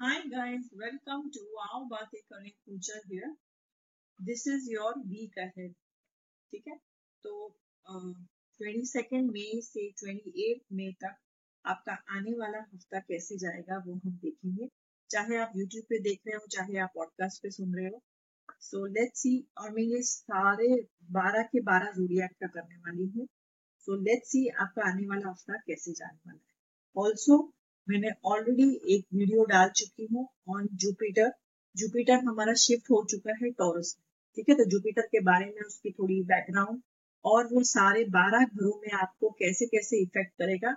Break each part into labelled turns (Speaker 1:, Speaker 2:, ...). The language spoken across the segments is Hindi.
Speaker 1: Hi guys, welcome to आओ बातें करें पूजा here. This is your week ahead. ठीक है? तो ट्वेंटी सेकेंड मई से ट्वेंटी एट मई तक आपका आने वाला हफ़्ता कैसे जाएगा वो हम देखेंगे। चाहे आप यूट्यूब पे देख रहे हो चाहे आप पॉडकास्ट पे सुन रहे हो। सो लेट्स सी और मैं ये सारे बारह के बारह जूडियक का करने वाली हूँ। सो लेट्स सी आपका आने वाला हफ़्ता कैसे जाने वाला है। ऑल्सो मैंने ऑलरेडी एक वीडियो डाल चुकी हूँ ऑन जुपिटर जुपिटर हमारा शिफ्ट हो चुका है टॉरस में, ठीक है? तो जुपिटर के बारे में उसकी थोड़ी बैकग्राउंड और वो सारे बारह घरों में आपको कैसे कैसे इफ़ेक्ट करेगा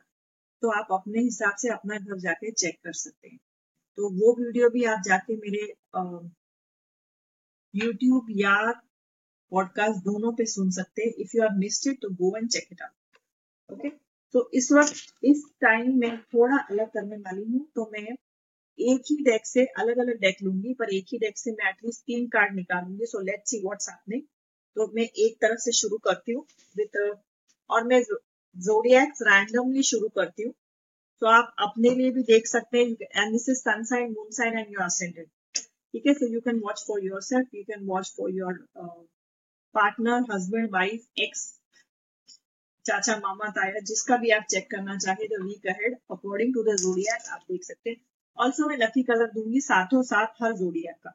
Speaker 1: तो आप अपने हिसाब से अपना घर जाके चेक कर सकते हैं। तो वो वीडियो भी आप जाके मेरे यूट्यूब या पॉडकास्ट दोनों पे सुन सकते हैं। If you are missed it तो go and check it out okay तो इस वक्त, इस टाइम में थोड़ा अलग करने वाली हूँ तो मैं एक ही डेक से अलग अलग डेक लूँगी, पर एक ही डेक से मैं एटलीस्ट तीन card निकालूँगी। So let's see what's happening तो मैं एक तरफ़ से शुरू करती हूँ विद और मैं जोडियक्स रैंडमली शुरू करती हूँ। तो आप अपने लिए भी देख सकते हैं and this is sun sign moon sign and your ascendant ठीक है? So you can watch for yourself you can watch for your partner husband wife ex चाचा मामा ताया जिसका भी आप चेक करना चाहे the week ahead according to the zodiac आप देख सकते हैं। ऑल्सो मैं लकी कलर दूँगी साथों साथ हर जोडियक का।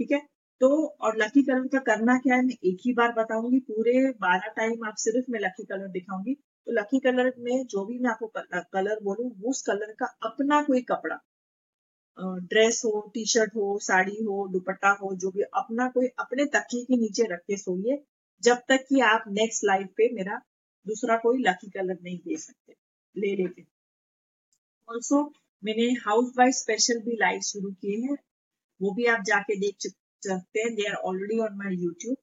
Speaker 1: ठीक है? तो और लकी कलर का करना क्या है, मैं एक ही बार बताऊँगी, पूरे बारह टाइम आप सिर्फ़ मैं लकी कलर दिखाऊँगी। तो लकी कलर में जो भी मैं आपको कलर बोलूँ, उस कलर का अपना कोई कपड़ा ड्रेस हो टी शर्ट हो, साड़ी हो, दुपट्टा हो, जो भी अपना कोई अपने तकिए के नीचे रख के सोइए, जब तक कि आप नेक्स्ट लाइफ पे मेरा दूसरा कोई लकी कलर नहीं दे सकते। ले लेते ऑल्सो मैंने हाउस वाइफ स्पेशल भी लाइव शुरू किए हैं। वो भी आप जाके देख सकते हैं। They are already on my YouTube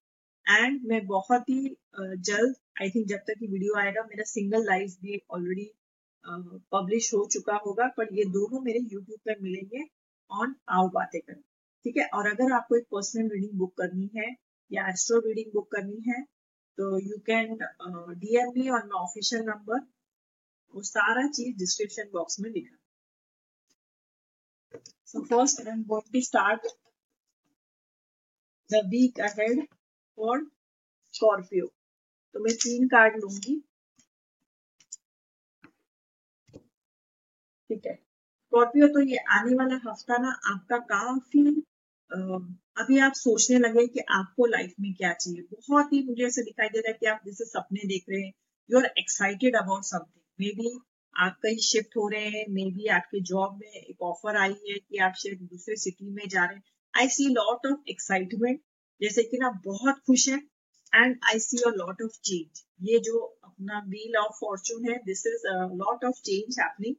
Speaker 1: and मैं बहुत ही जल्द आई थिंक जब तक ये वीडियो आएगा, मेरा सिंगल लाइव भी ऑलरेडी पब्लिश हो चुका होगा। पर ये दोनों मेरे यूट्यूब पर मिलेंगे ऑन आओ बातें कर ठीक है? और अगर आपको एक पर्सनल रीडिंग बुक करनी है या एस्ट्रो रीडिंग बुक करनी है तो you can DM me on my official number वो सारा चीज़ डिस्क्रिप्शन बॉक्स में लिखा। So first, i'm going to start the week ahead for scorpio. तो मैं तीन कार्ड लूँगी। ठीक है। स्कॉर्पियो तो ये आने वाला हफ़्ता ना आपका काफ़ी अभी आप सोचने लगे कि आपको लाइफ में क्या चाहिए। बहुत ही मुझे ऐसे दिखाई दे रहा है कि आप जैसे सपने देख रहे हैं। You are excited about something maybe आप कहीं शिफ्ट हो रहे हैं। मे बी आपके जॉब में एक ऑफ़र आई है कि आप शायद दूसरे सिटी में जा रहे हैं। I see lot of excitement जैसे कि ना, बहुत खुश है। And I see a lot of change ये जो अपना व्हील ऑफ़ फॉर्चून है this is lot of change happening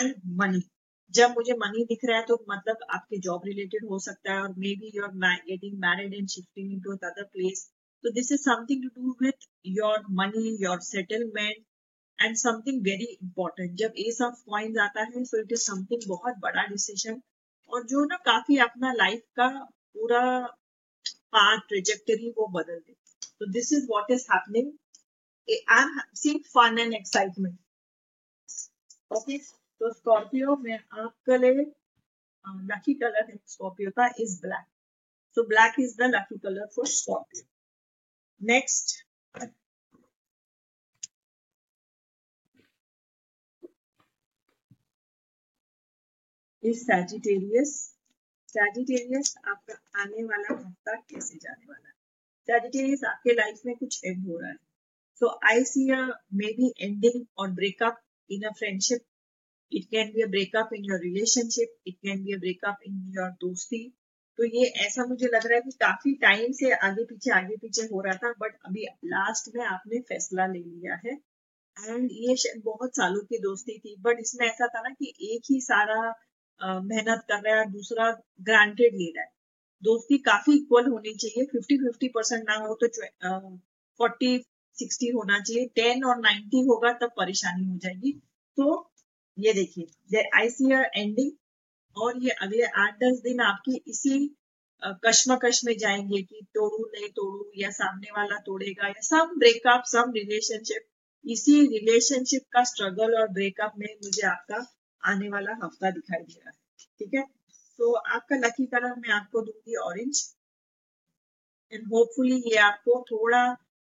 Speaker 1: and money जब मुझे मनी दिख रहा है तो मतलब आपके जॉब रिलेटेड हो सकता है और maybe you are getting married and shifting into other place तो this is something to do with your money your settlement and something very important जब एस ऑफ़ कॉइन्स आता है सो इट इज़ समथिंग बहुत बड़ा डिसीज़न और जो ना काफ़ी अपना लाइफ का पूरा पाथ ट्रेजेक्टरी वो बदल दे। तो this is what is happening I am seeing fun and excitement okay तो स्कॉर्पियो में आपके लिए लकी कलर है स्कॉर्पियो का is black so black is the lucky colour for Scorpio next is Sagittarius Sagittarius आपका आने वाला हफ़्ता कैसे जाने वाला है? सैजिटेरियस आपके लाइफ में कुछ एंड हो रहा है। So I see maybe ending और breakup in a friendship it can be a breakup in your relationship it can be a breakup in your दोस्ती। तो ये ऐसा मुझे लग रहा है कि काफ़ी टाइम से आगे पीछे आगे पीछे हो रहा था बट अभी लास्ट में आपने फैसला ले लिया है। एंड ये बहुत सालों की दोस्ती थी बट इसमें ऐसा था ना कि एक ही सारा मेहनत कर रहा है दूसरा ग्रांटेड ले रहा है। दोस्ती काफ़ी इक्वल होनी चाहिए फिफ्टी फिफ्टी परसेंट ना हो तो फोर्टी सिक्सटी होना चाहिए टेन और नाइन्टी होगा तब परेशानी हो जाएगी। तो ये देखिए आई सी एंडिंग और ये अगले आठ दस दिन आपकी इसी कश्मकश में जाएँगे कि तोड़ू, नहीं तोड़ू या सामने वाला तोड़ेगा या सम ब्रेकअप सम रिलेशनशिप इसी रिलेशनशिप का स्ट्रगल और ब्रेकअप में मुझे आपका आने वाला हफ़्ता दिखाई दे रहा है, ठीक है? तो आपका लकी कलर मैं आपको दूँगी ऑरेंज एंड होपफुली ये आपको थोड़ा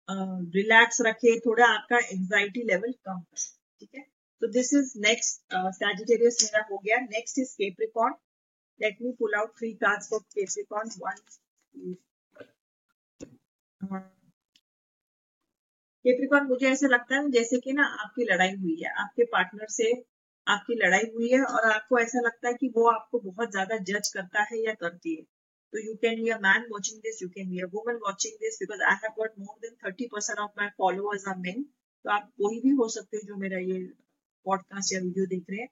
Speaker 1: रिलैक्स रखे, थोड़ा आपका एंजाइटी लेवल कम करे ठीक है? तो दिस इज़ नेक्स्ट सैजिटेरियस मेरा हो गया। Next is Capricorn let me pull out three cards for Capricorn one Capricorn मुझे ऐसा लगता है जैसे कि ना आपकी लड़ाई हुई है, आपके पार्टनर से आपकी लड़ाई हुई है और आपको ऐसा लगता है कि वो आपको बहुत ज़्यादा जज करता है या करती है। तो you can be a man watching this you can be a woman watching this because I have got more than thirty percent of my followers are men तो आप कोई भी हो सकते हो जो मेरा ये पॉडकास्ट या वीडियो देख रहे हैं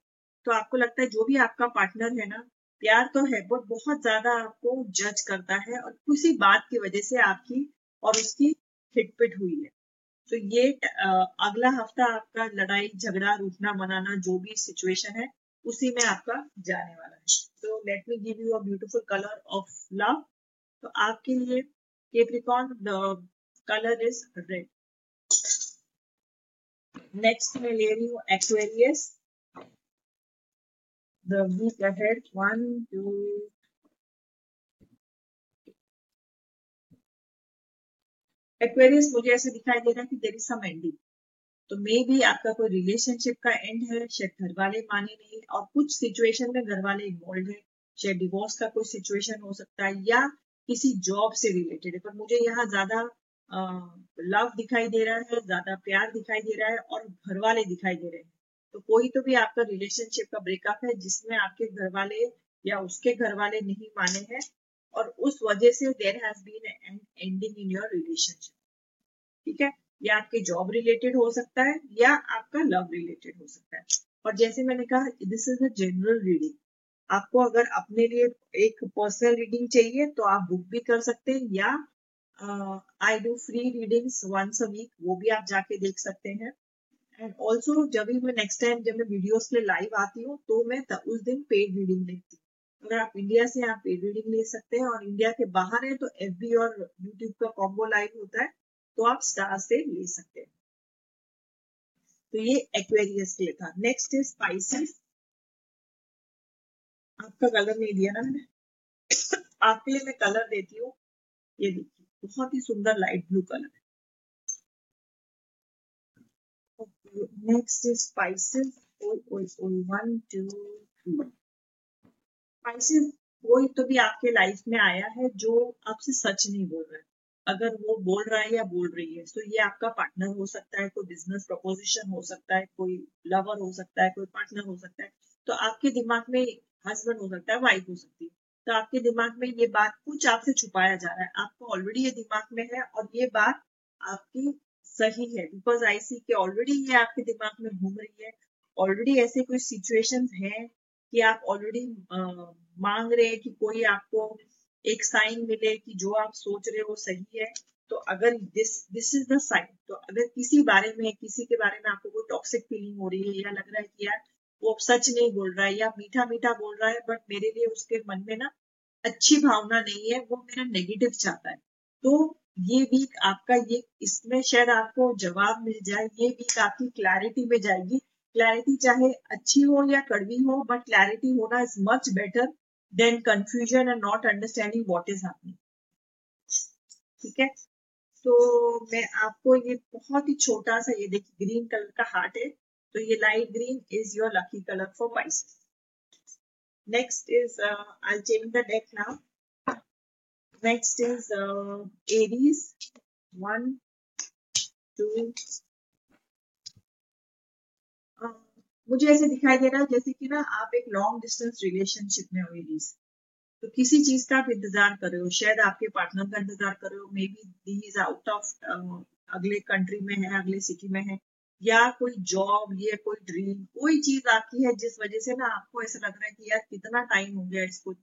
Speaker 1: तो आपको लगता है जो भी आपका पार्टनर है ना, प्यार तो है बट बहुत ज़्यादा आपको जज करता है और किसी बात की वजह से आपकी और उसकी हिटपिट हुई है। तो ये अगला हफ़्ता आपका लड़ाई, झगड़ा, रूठना, मनाना, जो भी सिचुएशन है, उसी में आपका जाने वाला है। तो let me give you a beautiful colour of love तो आपके लिए Capricorn colour is red next मैं ले रही हूँ Aquarius the week ahead one two Aquarius मुझे ऐसे दिखाई दे रहा है कि देर इज़ सम एंडिंग तो मे भी आपका कोई रिलेशनशिप का एंड है, शायद घर वाले माने नहीं, और कुछ सिचुएशन में घर वाले इन्वॉल्व है, शायद डिवोर्स का कोई सिचुएशन हो सकता है, या किसी जॉब से रिलेटेड है। पर मुझे यहाँ ज़्यादा लव दिखाई दे रहा है, ज़्यादा प्यार दिखाई दे रहा है और घर वाले दिखाई दे रहे हैं। तो कोई तो भी आपका रिलेशनशिप का ब्रेकअप है जिसमें आपके घर वाले या उसके घर वाले नहीं माने हैं और उस वजह से there has been an ending in your relationship ठीक है? या आपके जॉब रिलेटेड हो सकता है या आपका लव रिलेटेड हो सकता है। और जैसे मैंने कहा this is a general reading आपको अगर अपने लिए एक पर्सनल रीडिंग चाहिए तो आप बुक भी कर सकते हैं या I do free readings once a week वो भी आप जाके देख सकते हैं। एंड ऑल्सो जब भी मैं नेक्स्ट टाइम जब मैं वीडियोस के लिए लाइव आती हूँ तो मैं उस दिन पेड रीडिंग लेती हूँ। अगर आप इंडिया से आप पेड रीडिंग ले सकते हैं और इंडिया के बाहर है तो एफ़ और यूट्यूब का कॉम्बो लाइव होता है तो आप स्टार से ले सकते हैं। तो ये एक्वेरियस के लिए था। नेक्स्ट इज़ स्पाइसेस आपका कलर नहीं दिया ना मैंने आपके लिए मैं कलर देती हूँ। ये देखिए। बहुत ही सुंदर लाइट ब्लू कलर है। Next is Pisces one two Pisces कोई तो भी आपके लाइफ में आया है जो आपसे सच नहीं बोल रहा है। अगर वो बोल रहा है या बोल रही है तो ये आपका पार्टनर हो सकता है, कोई बिज़नेस प्रपोजिशन हो सकता है, कोई लवर हो सकता है, कोई पार्टनर हो सकता है। तो आपके दिमाग में हस्बैंड हो सकता है वाइफ हो सकती है। तो आपके दिमाग में ये बात कुछ आपसे छुपाया जा रहा है। आपको ऑलरेडी ये दिमाग में है और ये बात आपकी सही है बिकॉज़ आई सी के ऑलरेडी ये आपके दिमाग में घूम रही है। ऑलरेडी ऐसे कोई सिचुएशन है कि आप ऑलरेडी मांग रहे हैं कि कोई आपको एक साइन मिले कि जो आप सोच रहे हो सही है। तो अगर this this is the sign तो अगर किसी बारे में, किसी के बारे में आपको कोई टॉक्सिक फीलिंग हो रही है या लग रहा है कि यार वो सच नहीं बोल रहा है या मीठा मीठा बोल रहा है बट मेरे लिए उसके मन में ना अच्छी भावना नहीं है, वो मेरा नेगेटिव चाहता है। तो ये वीक आपका ये, इसमें शायद आपको जवाब मिल जाए, ये वीक आपकी क्लैरिटी में जाएगी। क्लैरिटी चाहे अच्छी हो या कड़वी हो बट क्लैरिटी होना is much better than confusion and not understanding what is happening ठीक है? तो मैं आपको ये बहुत ही छोटा सा, ये देखिए ग्रीन कलर का हार्ट है। तो ये light green is your lucky colour for Pisces next is I change the deck now next is Aries one two मुझे ऐसे दिखाई दे रहा है जैसे कि ना आप एक लॉन्ग डिस्टेंस रिलेशनशिप में हो एरीज तो किसी चीज़ का आप इंतज़ार कर रहे हो, शायद आपके पार्टनर का इंतज़ार कर रहे हो may be is out of अगले कंट्री में है, अगले सिटी में है या कोई जॉब या कोई ड्रीम कोई चीज़ आपकी है जिस वजह से ना आपको ऐसा लग रहा है कि यार कितना टाइम हो गया इसको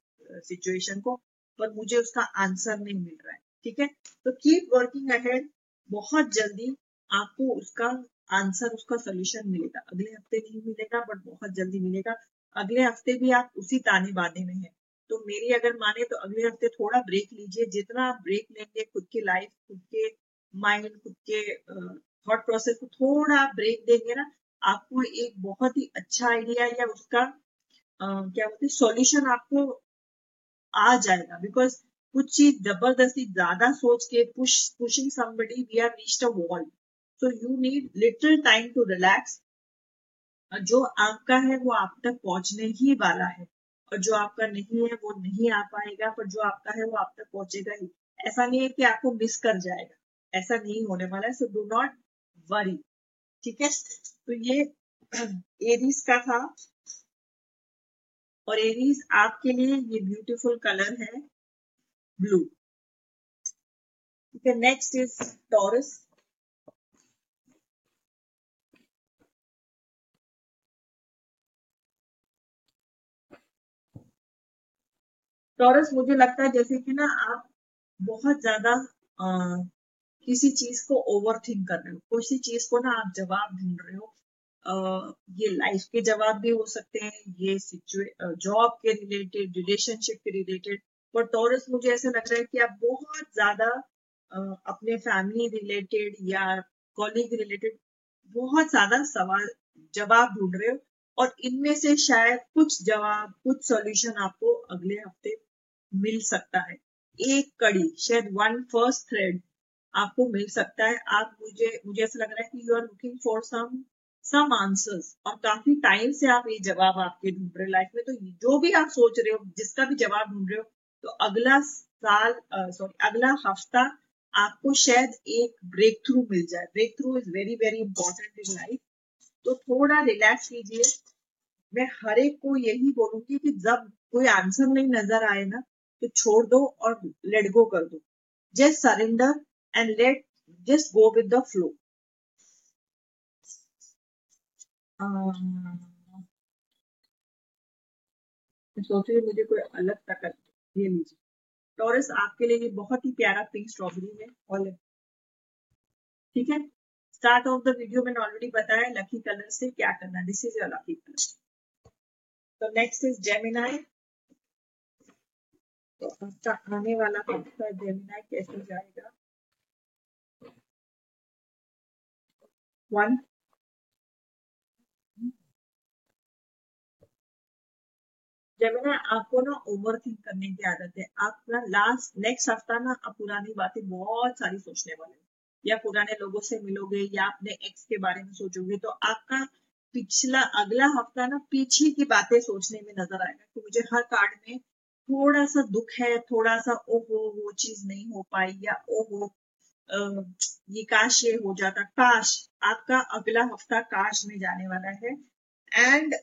Speaker 1: सिचुएशन को, पर मुझे उसका आंसर नहीं मिल रहा है, ठीक है? तो कीप वर्किंग अहेड बहुत जल्दी आपको उसका आंसर उसका सोल्यूशन मिलेगा। अगले हफ़्ते नहीं मिलेगा बट बहुत जल्दी मिलेगा। अगले हफ़्ते भी आप उसी ताने बाने में है। तो मेरी अगर माने तो अगले हफ़्ते थोड़ा ब्रेक लीजिए। जितना आप ब्रेक लेंगे, खुद के लाइफ खुद के माइंड खुद के थॉट प्रोसेस को थोड़ा ब्रेक देंगे ना आपको एक बहुत ही अच्छा आइडिया या उसका आ, क्या बोलते सॉल्यूशन आपको आ जाएगा। बिकॉज़ कुछ चीज़ ज़बरदस्ती ज़्यादा सोच के push pushing somebody we are reached a wall so you need little time to relax जो आपका है वो आप तक पहुँचने ही वाला है। और जो आपका नहीं है वो नहीं आ पाएगा पर जो आपका है वो आप तक पहुंचेगा ही। ऐसा नहीं है कि आपको मिस कर जाएगा। ऐसा नहीं होने वाला है। सो डू नॉट वरी, ठीक है? तो ये एरीज का था। और एरीज आपके लिए ये ब्यूटीफुल कलर है ब्लू ठीक है नेक्स्ट इज़ टॉरस टॉरस मुझे लगता है जैसे कि ना आप बहुत ज़्यादा किसी चीज़ को ओवर थिंक कर रहे हो किसी चीज़ को ना आप जवाब ढूंढ रहे हो। ये लाइफ के जवाब भी हो सकते हैं, ये जॉब के रिलेटेड रिलेशनशिप के रिलेटेड पर टॉरस मुझे ऐसा लग रहा है कि आप बहुत ज़्यादा अपने फैमिली रिलेटेड या कॉलीग रिलेटेड बहुत ज़्यादा सवाल, जवाब ढूंढ रहे हो, और इनमें से शायद कुछ जवाब, कुछ सॉल्यूशन आपको अगले हफ़्ते मिल सकता है। एक कड़ी, शायद वन फ़र्स्ट थ्रेड आपको मिल सकता है। आप मुझे मुझे ऐसा लग रहा है कि you are looking for some some answers और काफ़ी टाइम से आप ये जवाब आपके ढूंढ रहे लाइफ में। तो जो भी आप सोच रहे हो, जिसका भी जवाब ढूंढ रहे हो तो अगला साल सॉरी अगला हफ़्ता आपको शायद एक ब्रेक थ्रू मिल जाए। Breakthrough is very very important in life तो थोड़ा रिलैक्स कीजिए। मैं हर एक को यही बोलूँगी कि जब कोई आंसर नहीं नज़र आए ना तो छोड़ दो और लेट गो कर दो। Just surrender let just go with the flow सोच रही मुझे कोई अलग तक ये लीजिए। टॉरस आपके लिए ये बहुत ही प्यारा पिंक स्ट्रॉबेरी है ठीक है? स्टार्ट ऑफ़ द वीडियो मैंने ऑलरेडी बताया लकी कलर से क्या करना this is your lucky colour तो नेक्स्ट इज़ जेमिनाई तो आने वाला जेमिनाई कैसे जाएगा? वन जब ना आपको ना ओवर थिंक करने की आदत है, आप ना लास्ट नेक्स्ट हफ़्ता ना आप पुरानी बातें बहुत सारी सोचने वाले या पुराने लोगों से मिलोगे या अपने एक्स के बारे में सोचोगे तो आपका पिछला, अगला हफ़्ता ना पीछे की बातें सोचने में नज़र आएगा कि मुझे हर कार्ड में थोड़ा सा दुख है, थोड़ा सा, ओहो, वो चीज़ नहीं हो पाई या ओ ओहो ये काश ये हो जाता। काश, आपका अगला हफ़्ता काश में जाने वाला है। एंड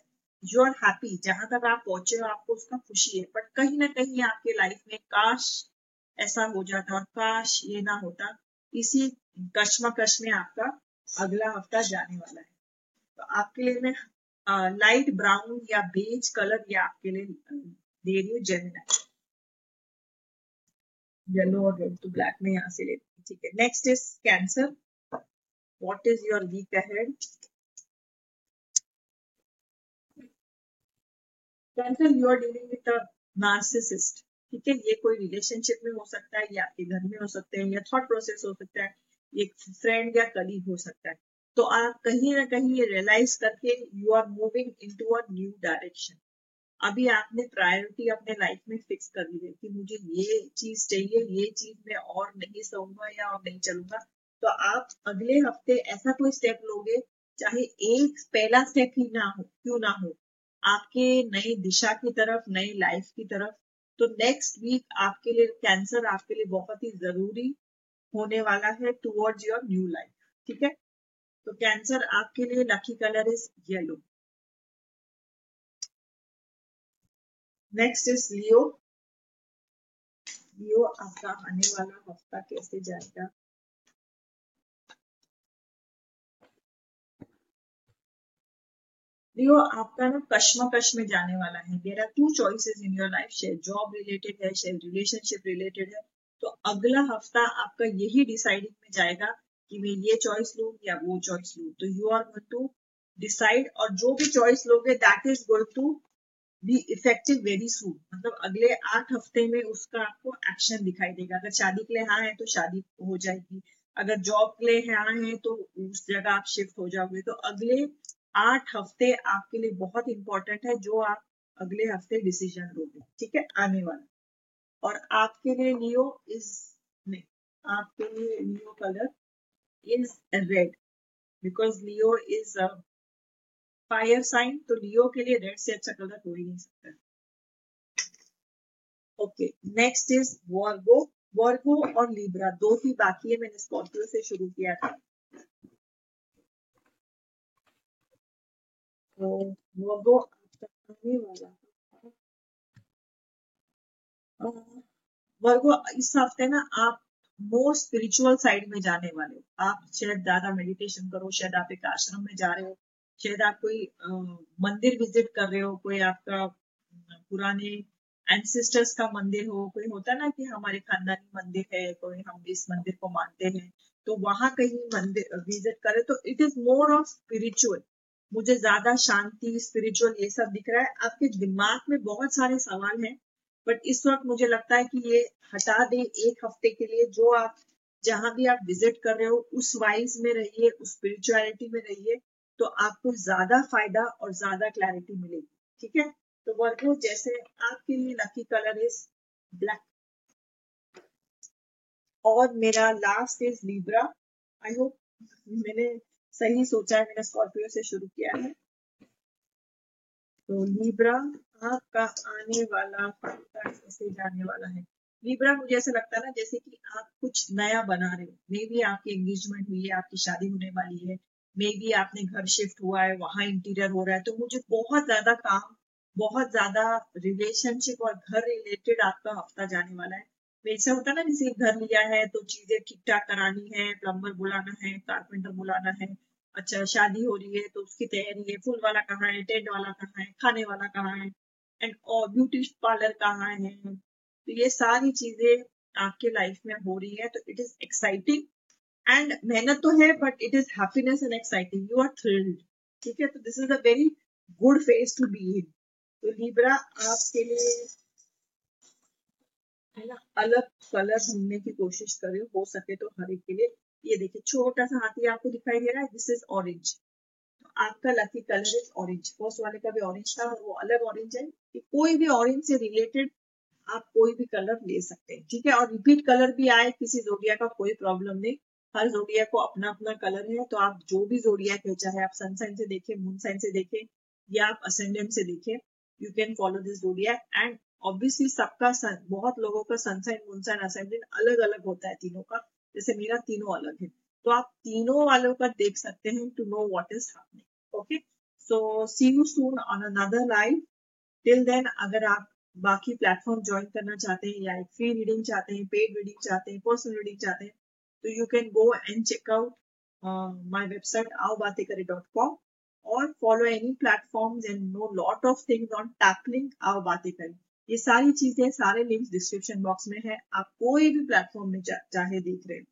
Speaker 1: यू आर हैप्पी जहाँ तक आप पहुँचे हो, आपको उसका खुशी है। बट कहीं ना कहीं आपके लाइफ में काश ऐसा हो जाता और काश ये ना होता। इसी कश्मकश में आपका अगला हफ़्ता जाने वाला है। तो आपके लिए मैं लाइट ब्राउन या बेज कलर ये आपके लिए दे रही हूँ जेमिना येलो और रेड तो ब्लैक में यहाँ से लेते हैं, ठीक है। Next is Cancer what is your week ahead Cancer you are dealing with narcissist ठीक है। ये कोई रिलेशनशिप में हो सकता है, या आपके घर में हो सकते हैं, या थॉट प्रोसेस हो सकता है, एक फ्रेंड या कलीग हो सकता है। तो आप कहीं ना कहीं ये रियलाइज़ करके you are moving into a new direction अभी आपने प्रायोरिटी अपने लाइफ में फिक्स कर ली है कि मुझे ये चीज़ चाहिए, ये चीज़ मैं और नहीं सहूँगा या और नहीं चलूँगा। तो आप अगले हफ़्ते ऐसा कोई स्टेप लोगे, चाहे एक पहला स्टेप ही ना हो, क्यों ना हो, आपके नई दिशा की तरफ़ नई लाइफ की तरफ़। तो नेक्स्ट वीक आपके लिए कैंसर आपके लिए बहुत ही ज़रूरी होने वाला है टुवर्ड्स योर न्यू लाइफ ठीक है? तो कैंसर आपके लिए lucky colour is yellow next is Leo Leo आपका आने वाला हफ़्ता कैसे जाएगा? लियो आपका ना कश्मकश में जाने वाला है। There are two choices in your life शायद जॉब रिलेटेड है शायद रिलेशनशिप रिलेटेड है। तो अगला हफ़्ता आपका यही डिसाइडिंग में जाएगा कि मैं ये चॉइस लू या वो चॉइस लू। तो you are going to decide और जो भी चॉइस लोगे that is going to be effective very soon मतलब अगले आठ हफ़्ते में उसका आपको एक्शन दिखाई देगा। अगर शादी के लिए हाँ है तो शादी हो जाएगी। अगर जॉब के लिए हाँ है तो उस जगह आप शिफ्ट हो जाओगे। तो अगले आठ हफ़्ते आपके लिए बहुत इंपॉर्टेंट है जो आप अगले हफ़्ते डिसीज़न लोगे। ठीक है? आने वाला। और आपके लिए लियो इज़ नहीं, आपके लिए Leo colour is red because Leo is fire sign तो लियो के लिए रेड से अच्छा कलर हो ही नहीं सकता। Okay next is Virgo Virgo और लिब्रा दो ही बाकी है, मैंने स्कॉर्पियो से शुरू किया था। तो वर्गो वर्गो इस हफ़्ते ना आप मोर स्पिरिचुअल साइड में जाने वाले हो। आप शायद ज़्यादा मेडिटेशन करो, शायद आप एक आश्रम में जा रहे हो शायद आप कोई मंदिर विज़िट कर रहे हो, कोई आपका पुराने एंसिस्टर्स का मंदिर हो, कोई होता ना कि हमारे खानदानी मंदिर है, कोई हम इस मंदिर को मानते हैं तो वहाँ कहीं मंदिर विज़िट करे तो it is more of spiritual मुझे ज़्यादा शांति स्पिरिचुअल ये सब दिख रहा है। आपके दिमाग में बहुत सारे सवाल हैं बट इस वक्त मुझे लगता है कि ये हटा दे एक हफ़्ते के लिए, जो आप, जहाँ भी आप विज़िट कर रहे हो, उस वाइज में रहिए, उस स्पिरिचुअलिटी में रहिए तो आपको ज़्यादा फ़ायदा और ज़्यादा क्लैरिटी मिलेगी, ठीक है? तो वर्गो जैसे आपके लिए लकी कलर इज़ ब्लैक और मेरा last is Libra I hope मैंने सही सोचा है, मैंने स्कॉर्पियो से शुरू किया है। तो लीब्रा आपका आने वाला कैसे जाने वाला है। लीब्रा मुझे ऐसा लगता है ना, जैसे कि आप कुछ नया बना रहे हो। मे बी आपकी एंगेजमेंट हुई है, आपकी शादी होने वाली है मे बी आपने घर शिफ्ट हुआ है, वहाँ इंटीरियर हो रहा है तो मुझे बहुत ज़्यादा काम, बहुत ज़्यादा रिलेशनशिप और घर रिलेटेड आपका हफ़्ता जाने वाला है। वैसे होता है ना, जैसे घर लिया है तो चीज़ें ठीक ठाक करानी है प्लम्बर बुलाना है कारपेंटर बुलाना है अच्छा शादी हो रही है तो उसकी तैयारी है, फूल वाला कहाँ है, टेंट वाला कहाँ है, खाने वाला कहाँ है एंड और ब्यूटी पार्लर कहाँ है तो ये सारी चीज़ें आपके लाइफ में हो रही है तो इट इज़ एक्साइटिंग एंड मेहनत तो है but it is happiness and exciting you are thrilled ठीक है? तो this is a very good phase to be in तो लिब्रा आपके लिए है ना, अलग कलर ढूँढने की कोशिश करें हो। सके तो हर एक के लिए। ये देखिए, छोटा सा हाथी आपको दिखाई दे रहा है। दिस इज़ ऑरेंज आपका lucky colour is orange first वाले का भी ऑरेंज था और वो अलग ऑरेंज है कि कोई भी ऑरेंज से रिलेटेड आप कोई भी कलर ले सकते हैं। ठीक है? और रिपीट कलर भी आए, किसी जोड़िया का कोई प्रॉब्लम नहीं। हर जोड़िया को अपना अपना कलर है तो आप जो भी जोड़िया है, चाहे आप सनसाइन से देखें मून साइन से देखें, या आप असेंडेंट से देखें you can follow this zodiac and obviously सबका सन बहुत लोगों का सनसाइन मूनसाइन असेंडेंट अलग अलग होता है तीनों का। जैसे मेरा तीनों अलग है। तो आप तीनों वालों का देख सकते हैं to know what is happening okay so see you soon on another live till then अगर आप बाकी प्लेटफॉर्म ज्वाइन करना चाहते हैं या फ्री रीडिंग चाहते हैं पेड रीडिंग चाहते हैं पर्सनल रीडिंग चाहते हैं तो you can go and check out my website आओ बातें करें डॉट कॉम और follow any platforms and know lot of things on tackling आओ बातें करें ये सारी चीज़ें सारे लिंक्स डिस्क्रिप्शन बॉक्स में है। आप कोई भी प्लेटफॉर्म में चा, चाहे देख रहे हैं।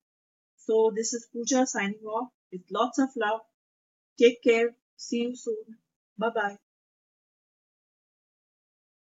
Speaker 1: So this is Pooja signing off with lots of love take care see you soon bye bye